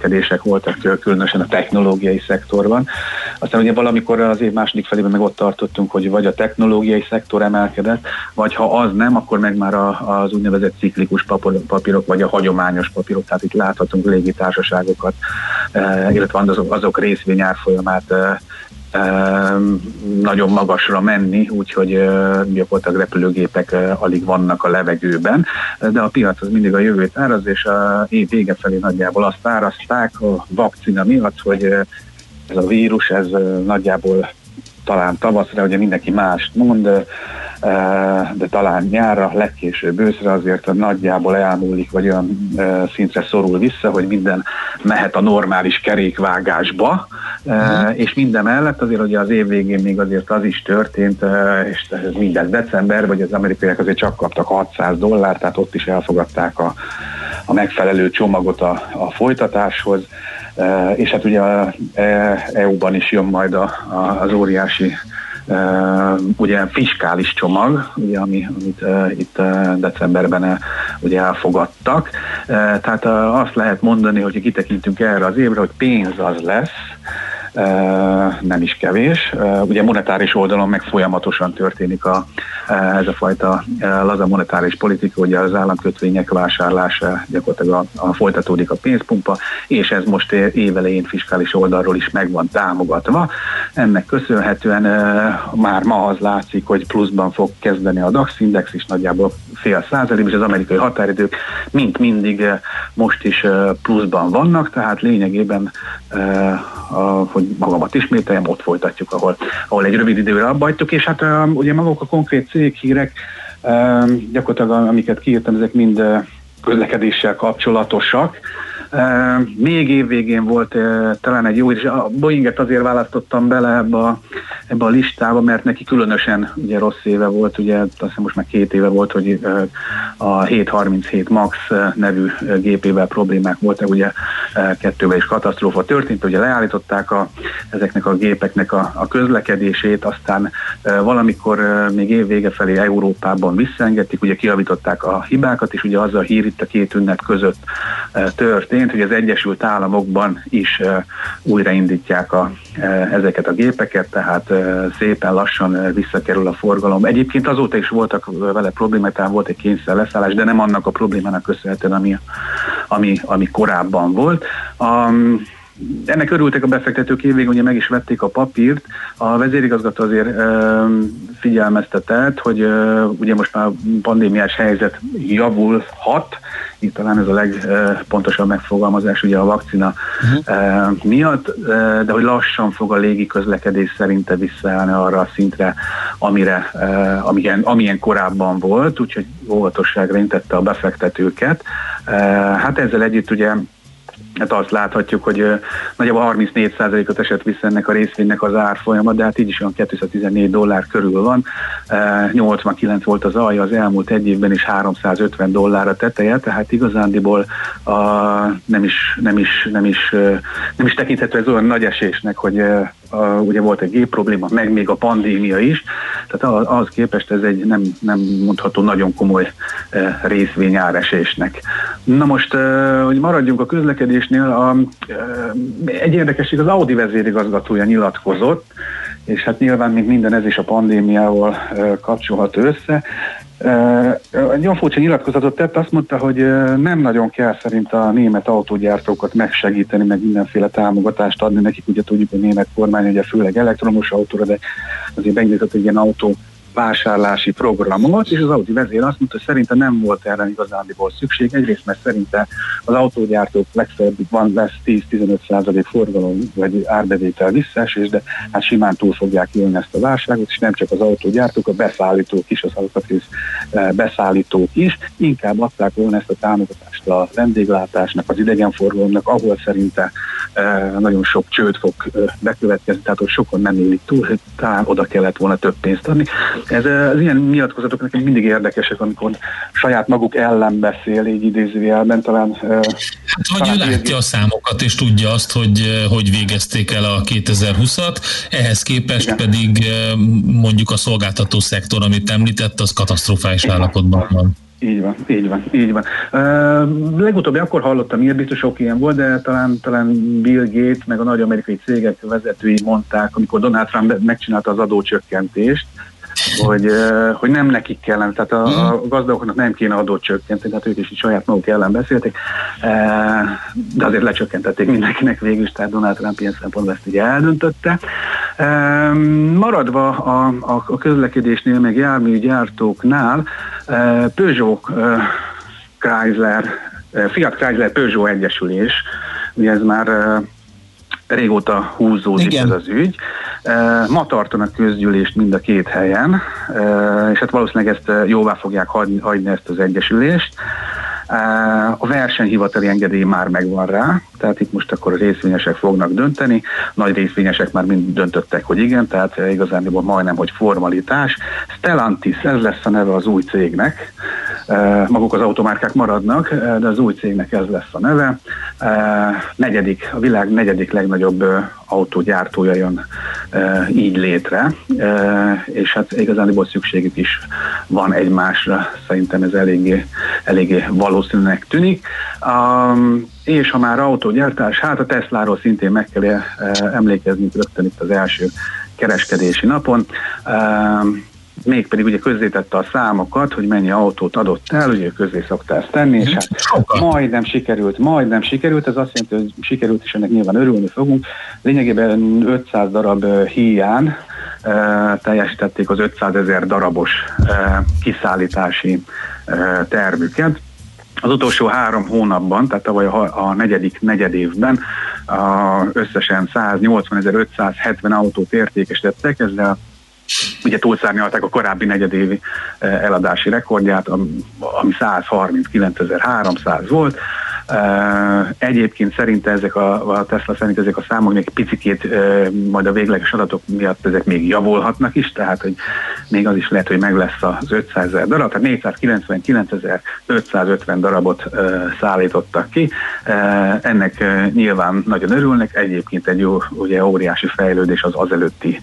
áremelkedések voltak, különösen a technológiai szektorban. Aztán ugye valamikor az év második felében meg ott tartottunk, hogy vagy a technológiai szektor emelkedett, vagy ha az nem, akkor meg már az úgynevezett ciklikus papírok, vagy a hagyományos papírok, tehát itt láthatunk légitársaságokat, illetve azok, azok részvényárfolyamát nagyon magasra menni, úgyhogy gyakorlatilag repülőgépek alig vannak a levegőben, de a piac az mindig a jövőt áraz, és a év vége felé nagyjából azt árazták a vakcina miatt, hogy ez a vírus, ez nagyjából talán tavaszra, ugye mindenki mást mond, de talán nyárra, legkésőbb őszre azért nagyjából elmúlik, vagy olyan szintre szorul vissza, hogy minden mehet a normális kerékvágásba, mm. és minden mellett azért ugye az év végén még azért az is történt, és ez minden december, vagy az amerikaiak azért csak kaptak 600 dollár, tehát ott is elfogadták a, a megfelelő csomagot a, a folytatáshoz, és hát ugye EU-ban is jön majd a, a, az óriási Uh, ugye fiskális csomag, ugye, ami, amit uh, itt uh, decemberben uh, ugye elfogadtak. Uh, tehát uh, azt lehet mondani, hogy kitekintünk erre az évre, hogy pénz az lesz, nem is kevés. Ugye monetáris oldalon meg folyamatosan történik a, ez a fajta laza monetáris politika, ugye az államkötvények vásárlása gyakorlatilag a, a folytatódik a pénzpumpa, és ez most évelején fiskális oldalról is meg van támogatva. Ennek köszönhetően már ma az látszik, hogy pluszban fog kezdeni a DAX index is nagyjából fél százalék, és az amerikai határidők mint mindig most is pluszban vannak, tehát lényegében hogy magamat ismételjem, ott folytatjuk, ahol, ahol egy rövid időre abbajtuk, és hát ugye maguk a konkrét céghírek, gyakorlatilag amiket kiírtam, ezek mind közlekedéssel kapcsolatosak. Még évvégén volt talán egy jó, és a Boeinget azért választottam bele ebbe a, ebbe a listába, mert neki különösen ugye rossz éve volt, ugye azt hiszem most már két éve volt, hogy a 737 MAX nevű gépével problémák voltak, ugye kettővel is katasztrófa történt, ugye leállították a, ezeknek a gépeknek a, a közlekedését, aztán valamikor még évvége felé Európában visszaengedték, ugye kiavították a hibákat, és ugye az a hír itt a két ünnep között történt, hogy az Egyesült Államokban is újraindítják a, ezeket a gépeket, tehát szépen lassan visszakerül a forgalom. Egyébként azóta is voltak vele problémák, tehát volt egy kényszer leszállás, de nem annak a problémának köszönhetően, ami, ami, ami korábban volt. A, ennek örültek a befektetők évvégén, ugye meg is vették a papírt. A vezérigazgató azért ö, figyelmeztetett, hogy ö, ugye most már pandémiás helyzet javulhat, itt talán ez a legpontosabb megfogalmazás ugye a vakcina uh-huh. miatt, de hogy lassan fog a légi közlekedés szerinte visszaállni arra a szintre, amire, amilyen, amilyen korábban volt, úgyhogy óvatosságra intette a befektetőket. Hát ezzel együtt ugye hát azt láthatjuk, hogy nagyjából 34%-ot esett vissza ennek a részvénynek az árfolyama, de hát így is olyan 214 dollár körül van. Ö, 89 volt az alja az elmúlt egy évben, és 350 dollár a teteje, tehát igazándiból a, nem, is, nem, is, nem, is, nem is tekinthető ez olyan nagy esésnek, hogy a, ugye volt egy gép probléma, meg még a pandémia is, tehát az, képest ez egy nem, nem mondható nagyon komoly részvényáresésnek. Na most, hogy maradjunk a közlekedésnél, a, egy érdekesség, az Audi vezérigazgatója nyilatkozott, és hát nyilván még minden ez is a pandémiával kapcsolható össze. Egy olyan furcsa nyilatkozatot tett, azt mondta, hogy nem nagyon kell szerint a német autógyártókat megsegíteni, meg mindenféle támogatást adni nekik. Ugye tudjuk, hogy a német kormány ugye főleg elektromos autóra, de azért beindított egy ilyen autó vásárlási programot, és az Audi vezér azt mondta, hogy szerinte nem volt erre igazándiból szükség. Egyrészt, mert szerinte az autógyártók legfeljebb van lesz 10-15% forgalom vagy árbevétel visszaesés, de hát simán túl fogják élni ezt a válságot, és nem csak az autógyártók, a beszállítók is, az alkatrész beszállítók is, inkább adták volna ezt a támogatást a vendéglátásnak, az idegenforgalomnak, ahol szerinte nagyon sok csőd fog bekövetkezni, tehát hogy sokan nem élik túl, talán oda kellett volna több pénzt adni. Ez, az ilyen nyilatkozatok nekem mindig érdekesek, amikor saját maguk ellen beszél, így idézőjelben talán. Hát vagy ő látja a számokat, és tudja azt, hogy hogy végezték el a 2020-at, ehhez képest Igen. pedig mondjuk a szolgáltató szektor, amit említett, az katasztrofális állapotban van. Így van, így van, így van. Uh, legutóbb akkor hallottam, miért biztos sok ilyen volt, de talán, talán Bill Gates meg a nagy amerikai cégek vezetői mondták, amikor Donald Trump megcsinálta az adócsökkentést, hogy, hogy nem nekik kellene, tehát a, a gazdagoknak nem kéne adót csökkenteni, tehát ők is így saját maguk ellen beszélték, de azért lecsökkentették mindenkinek végül, tehát Donald Trump ilyen szempontból ezt ugye eldöntötte. Maradva a, a, a közlekedésnél, meg járműgyártóknál, Peugeot Chrysler, Fiat Chrysler Peugeot Egyesülés, ugye ez már régóta húzódik Igen. ez az ügy. Ma tartanak közgyűlést mind a két helyen, és hát valószínűleg ezt jóvá fogják hagyni, hagyni ezt az egyesülést. A versenyhivatali engedély már megvan rá, tehát itt most akkor a részvényesek fognak dönteni. Nagy részvényesek már mind döntöttek, hogy igen, tehát igazán majdnem, hogy formalitás. Stellantis, ez lesz a neve az új cégnek. Maguk az automárkák maradnak, de az új cégnek ez lesz a neve. Negyedik, a világ negyedik legnagyobb autógyártója jön így létre, és hát igazán szükségük is van egymásra, szerintem ez eléggé, eléggé valószínűnek tűnik. És ha már autógyártás, hát a Tesláról szintén meg kell emlékezni rögtön itt az első kereskedési napon. Mégpedig ugye közzétette a számokat, hogy mennyi autót adott el, ugye közzé szokta ezt tenni, és hát majdnem sikerült, majdnem sikerült, ez azt jelenti, hogy sikerült, és ennek nyilván örülni fogunk. Lényegében 500 darab hiány teljesítették az 500 ezer darabos kiszállítási tervüket. Az utolsó három hónapban, tehát tavaly a, a negyedik negyedévben a összesen 180.570 autót értékesítettek, ezzel ugye túlszárnyalták a korábbi negyedévi eladási rekordját, ami 139.300 volt, Egyébként szerint ezek a, a Tesla szerint ezek a számok még picikét majd a végleges adatok miatt ezek még javulhatnak is, tehát hogy még az is lehet, hogy meg lesz az 500 ezer darab, tehát 499.550 darabot szállítottak ki. Ennek nyilván nagyon örülnek, egyébként egy jó, ugye óriási fejlődés az azelőtti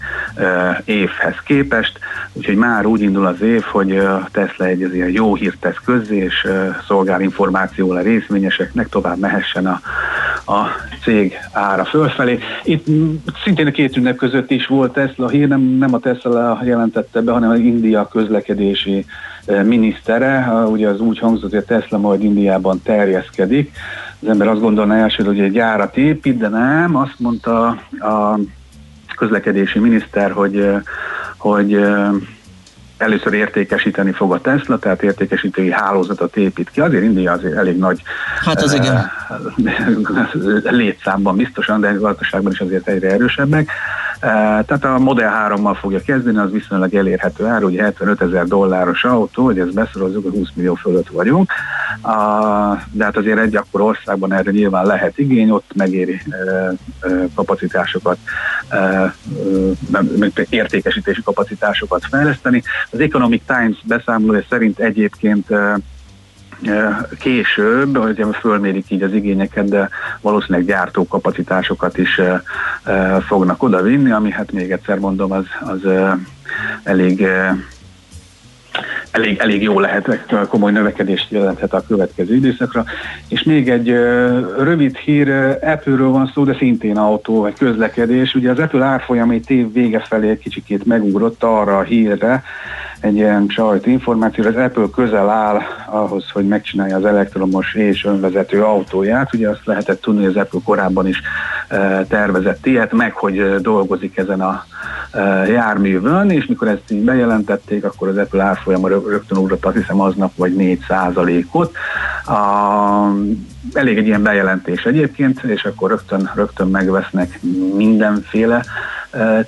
évhez képest, úgyhogy már úgy indul az év, hogy Tesla egy jó hírt tesz közzé, és szolgál információval a részvényesek cégeknek tovább mehessen a, a cég ára fölfelé. Itt szintén a két ünnep között is volt Tesla hír, nem, nem a Tesla jelentette be, hanem az India közlekedési eh, minisztere, ugye az úgy hangzott, hogy a Tesla majd Indiában terjeszkedik, az ember azt gondolná első, hogy egy gyárat épít, de nem, azt mondta a közlekedési miniszter, hogy, hogy először értékesíteni fog a Tesla, tehát értékesítői hálózatot épít ki. Azért India azért elég nagy hát az igen. létszámban biztosan, de gazdaságban is azért egyre erősebbek. Tehát a Model 3-mal fogja kezdeni, az viszonylag elérhető ár, ugye 75 ezer dolláros autó, hogy ezt beszorozzuk, 20 millió fölött vagyunk. De hát azért egy akkor országban erre nyilván lehet igény, ott megéri kapacitásokat, értékesítési kapacitásokat fejleszteni. Az Economic Times beszámolója szerint egyébként később, hogy fölmérik így az igényeket, de valószínűleg gyártókapacitásokat is fognak oda vinni, ami hát még egyszer mondom, az, az elég elég, elég jó lehet, komoly növekedést jelenthet a következő időszakra. És még egy rövid hír, Apple-ről van szó, de szintén autó vagy közlekedés. Ugye az Apple árfolyam egy év vége felé egy kicsikét megugrott arra a hírre, egy ilyen csajt információ, az Apple közel áll ahhoz, hogy megcsinálja az elektromos és önvezető autóját. Ugye azt lehetett tudni, hogy az Apple korábban is e, tervezett ilyet, meg hogy e, dolgozik ezen a e, járművön, és mikor ezt így bejelentették, akkor az Apple árfolyama rögtön ugrott, azt hiszem aznap vagy 4 ot elég egy ilyen bejelentés egyébként, és akkor rögtön, rögtön megvesznek mindenféle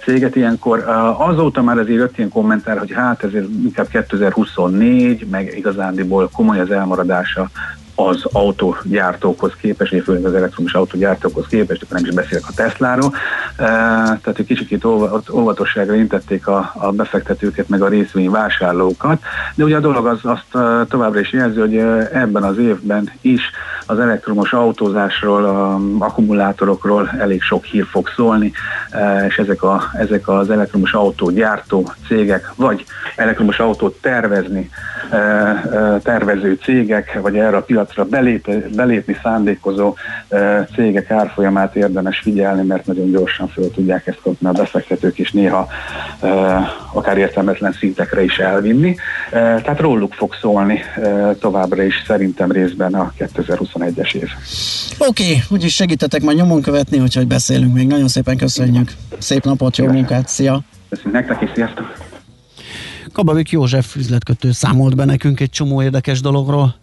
céget ilyenkor. Azóta már azért jött ilyen kommentár, hogy hát ezért inkább 2024, meg igazándiból komoly az elmaradása az autógyártókhoz képest, vagy főleg az elektromos autógyártókhoz képest, akkor nem is beszélek a Tesláról. Tehát egy kicsit óvatosságra intették a, a befektetőket, meg a részvényvásárlókat, de ugye a dolog az azt továbbra is jelzi, hogy ebben az évben is az elektromos autózásról, a akkumulátorokról elég sok hír fog szólni, és ezek, a, ezek az elektromos autógyártó cégek, vagy elektromos autót tervezni, tervező cégek, vagy erre a piacra belép, belépni szándékozó cégek árfolyamát érdemes figyelni, mert nagyon gyorsan föl tudják ezt kapni a befektetők, és néha akár értelmetlen szintekre is elvinni. Tehát róluk fog szólni továbbra is szerintem részben a 2021-es év. Oké, okay, úgyis segítetek majd nyomon követni, úgyhogy beszélünk még. Nagyon szépen köszönjük. Szép napot, jó munkát, szia! Köszönjük nektek is, sziasztok! Kababik József üzletkötő számolt be nekünk egy csomó érdekes dologról.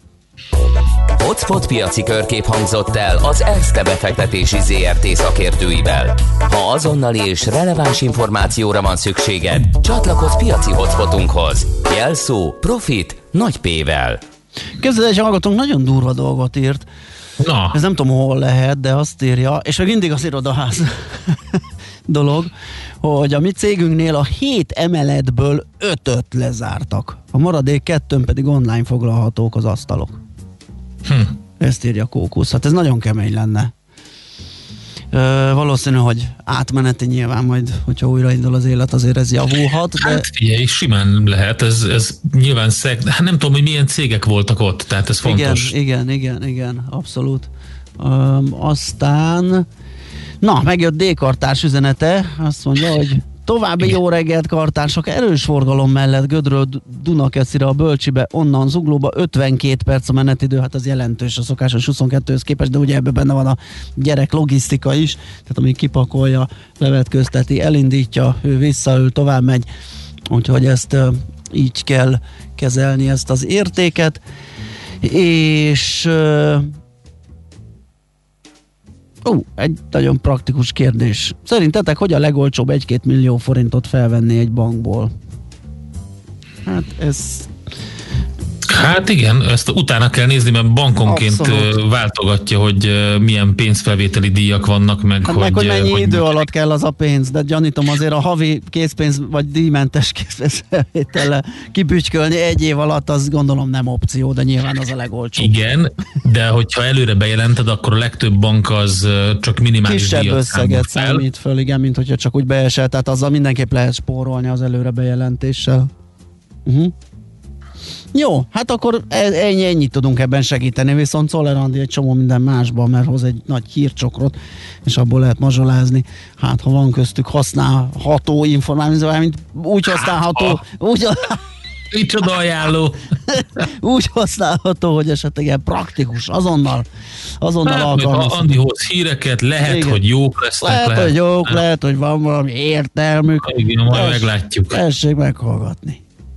Hotspot piaci körkép hangzott el az ESZTE befektetési ZRT szakértőivel. Ha azonnali és releváns információra van szükséged, csatlakozz piaci hotspotunkhoz. Jelszó Profit nagy P-vel. Képzeld, egy hallgatónk nagyon durva dolgot írt. Na. Ez nem tudom, hol lehet, de azt írja, és még mindig az irodaház dolog, hogy a mi cégünknél a hét emeletből ötöt lezártak. A maradék kettőn pedig online foglalhatók az asztalok. Hm. Ezt írja Kókusz. Hát ez nagyon kemény lenne. Ö, valószínű, hogy átmeneti nyilván majd, hogyha újraindul az élet, azért ez javulhat. De... Hát figyelj, simán lehet, ez, ez nyilván szeg... Hát nem tudom, hogy milyen cégek voltak ott, tehát ez fontos. Igen, igen, igen, igen abszolút. Ö, aztán na, megjött D-kartárs üzenete, azt mondja, hogy További jó reggelt, kartársak! Erős forgalom mellett Gödről Dunakeszire a Bölcsibe, onnan Zuglóba. 52 perc a menetidő, hát az jelentős a szokásos 22-höz képest, de ugye ebben benne van a gyerek logisztika is, tehát ami kipakolja, levetközteti, elindítja, ő visszaül, tovább megy, úgyhogy ezt így kell kezelni ezt az értéket, és Ú, egy nagyon praktikus kérdés. Szerintetek hogy a legolcsóbb 1-2 millió forintot felvenni egy bankból? Hát ez Hát igen, ezt utána kell nézni, mert bankonként Abszolút. váltogatja, hogy milyen pénzfelvételi díjak vannak, meg, hát hogy, meg, hogy mennyi hogy idő alatt kell az a pénz, de gyanítom azért a havi készpénz vagy díjmentes készpénzfelvétele kibücskölni egy év alatt, az gondolom nem opció, de nyilván az a legolcsóbb. Igen, de hogyha előre bejelented, akkor a legtöbb bank az csak minimális Kisebb összeget fel. számít föl, igen, mint hogyha csak úgy beesett, tehát azzal mindenképp lehet spórolni az előre bejelentéssel. Uh-huh. Jó, hát akkor e- ennyi, ennyit tudunk ebben segíteni, viszont Szolerandi egy csomó minden másban, mert hoz egy nagy hírcsokrot, és abból lehet mazsolázni. Hát, ha van köztük használható információ, mint úgy használható, úgy Micsoda ajánló. úgy használható, hogy esetleg ilyen praktikus, azonnal, azonnal Hát, alkalmazható. Andi hoz híreket, lehet, Igen. hogy jók lesznek. Lehet, hogy jók, lehet, hogy van valami értelmük. Igen, majd meglátjuk. Tessék meghallgatni.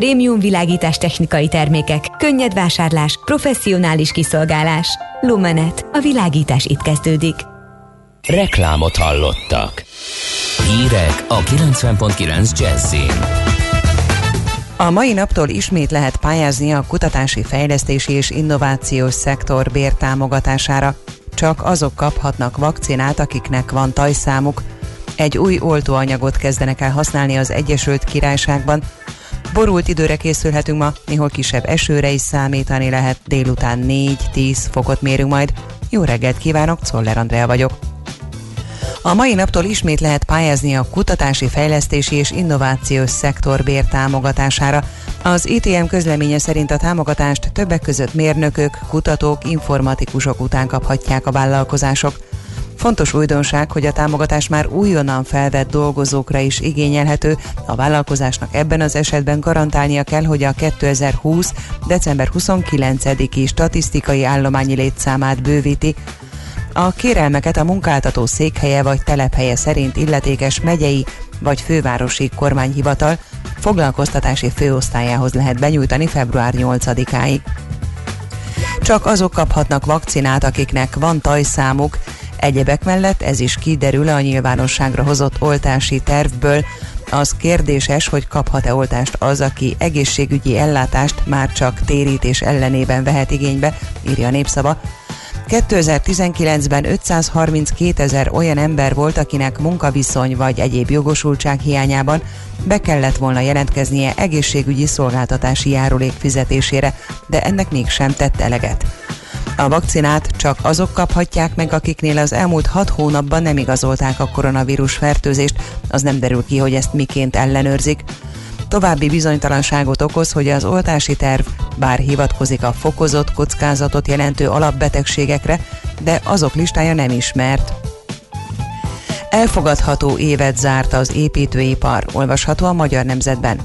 Prémium világítás technikai termékek, könnyed vásárlás, professzionális kiszolgálás. Lumenet. A világítás itt kezdődik. Reklámot hallottak. Hírek a 90.9 Jazzin. A mai naptól ismét lehet pályázni a kutatási, fejlesztési és innovációs szektor bértámogatására. Csak azok kaphatnak vakcinát, akiknek van tajszámuk. Egy új oltóanyagot kezdenek el használni az Egyesült Királyságban. Borult időre készülhetünk ma, néhol kisebb esőre is számítani lehet, délután 4-10 fokot mérünk majd. Jó reggelt kívánok, Czoller Andrea vagyok. A mai naptól ismét lehet pályázni a kutatási, fejlesztési és innovációs szektor bértámogatására. Az ITM közleménye szerint a támogatást többek között mérnökök, kutatók, informatikusok után kaphatják a vállalkozások. Fontos újdonság, hogy a támogatás már újonnan felvett dolgozókra is igényelhető. A vállalkozásnak ebben az esetben garantálnia kell, hogy a 2020. december 29-i statisztikai állományi létszámát bővíti, a kérelmeket a munkáltató székhelye vagy telephelye szerint illetékes megyei vagy fővárosi kormányhivatal foglalkoztatási főosztályához lehet benyújtani február 8-áig. Csak azok kaphatnak vakcinát, akiknek van tajszámuk, Egyebek mellett ez is kiderül a nyilvánosságra hozott oltási tervből. Az kérdéses, hogy kaphat-e oltást az, aki egészségügyi ellátást már csak térítés ellenében vehet igénybe, írja a népszava. 2019-ben 532 ezer olyan ember volt, akinek munkaviszony vagy egyéb jogosultság hiányában be kellett volna jelentkeznie egészségügyi szolgáltatási járulék fizetésére, de ennek mégsem tett eleget. A vakcinát csak azok kaphatják meg, akiknél az elmúlt hat hónapban nem igazolták a koronavírus fertőzést, az nem derül ki, hogy ezt miként ellenőrzik. További bizonytalanságot okoz, hogy az oltási terv bár hivatkozik a fokozott kockázatot jelentő alapbetegségekre, de azok listája nem ismert. Elfogadható évet zárt az építőipar, olvasható a Magyar Nemzetben.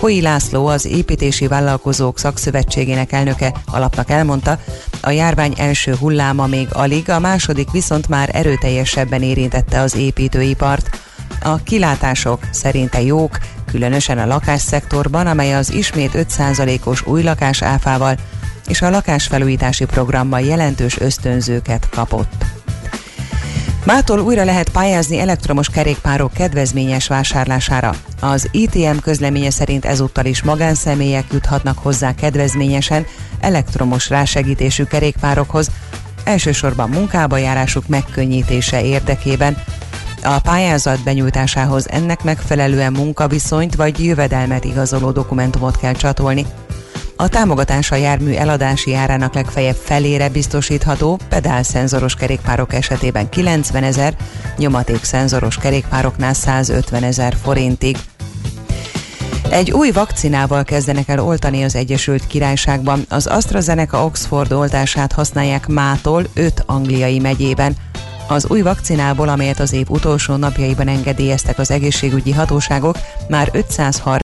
Koi László, az Építési Vállalkozók Szakszövetségének elnöke alapnak elmondta, a járvány első hulláma még alig, a második viszont már erőteljesebben érintette az építőipart. A kilátások szerinte jók, különösen a lakásszektorban, amely az ismét 5%-os új lakás áfával és a lakásfelújítási programmal jelentős ösztönzőket kapott. Mától újra lehet pályázni elektromos kerékpárok kedvezményes vásárlására. Az ITM közleménye szerint ezúttal is magánszemélyek juthatnak hozzá kedvezményesen elektromos rásegítésű kerékpárokhoz, elsősorban munkába járásuk megkönnyítése érdekében. A pályázat benyújtásához ennek megfelelően munkaviszonyt vagy jövedelmet igazoló dokumentumot kell csatolni. A támogatás a jármű eladási árának legfeljebb felére biztosítható, pedálszenzoros kerékpárok esetében 90 ezer, nyomatékszenzoros kerékpároknál 150 ezer forintig. Egy új vakcinával kezdenek el oltani az Egyesült Királyságban. Az AstraZeneca Oxford oltását használják mától 5 angliai megyében. Az új vakcinából, amelyet az év utolsó napjaiban engedélyeztek az egészségügyi hatóságok, már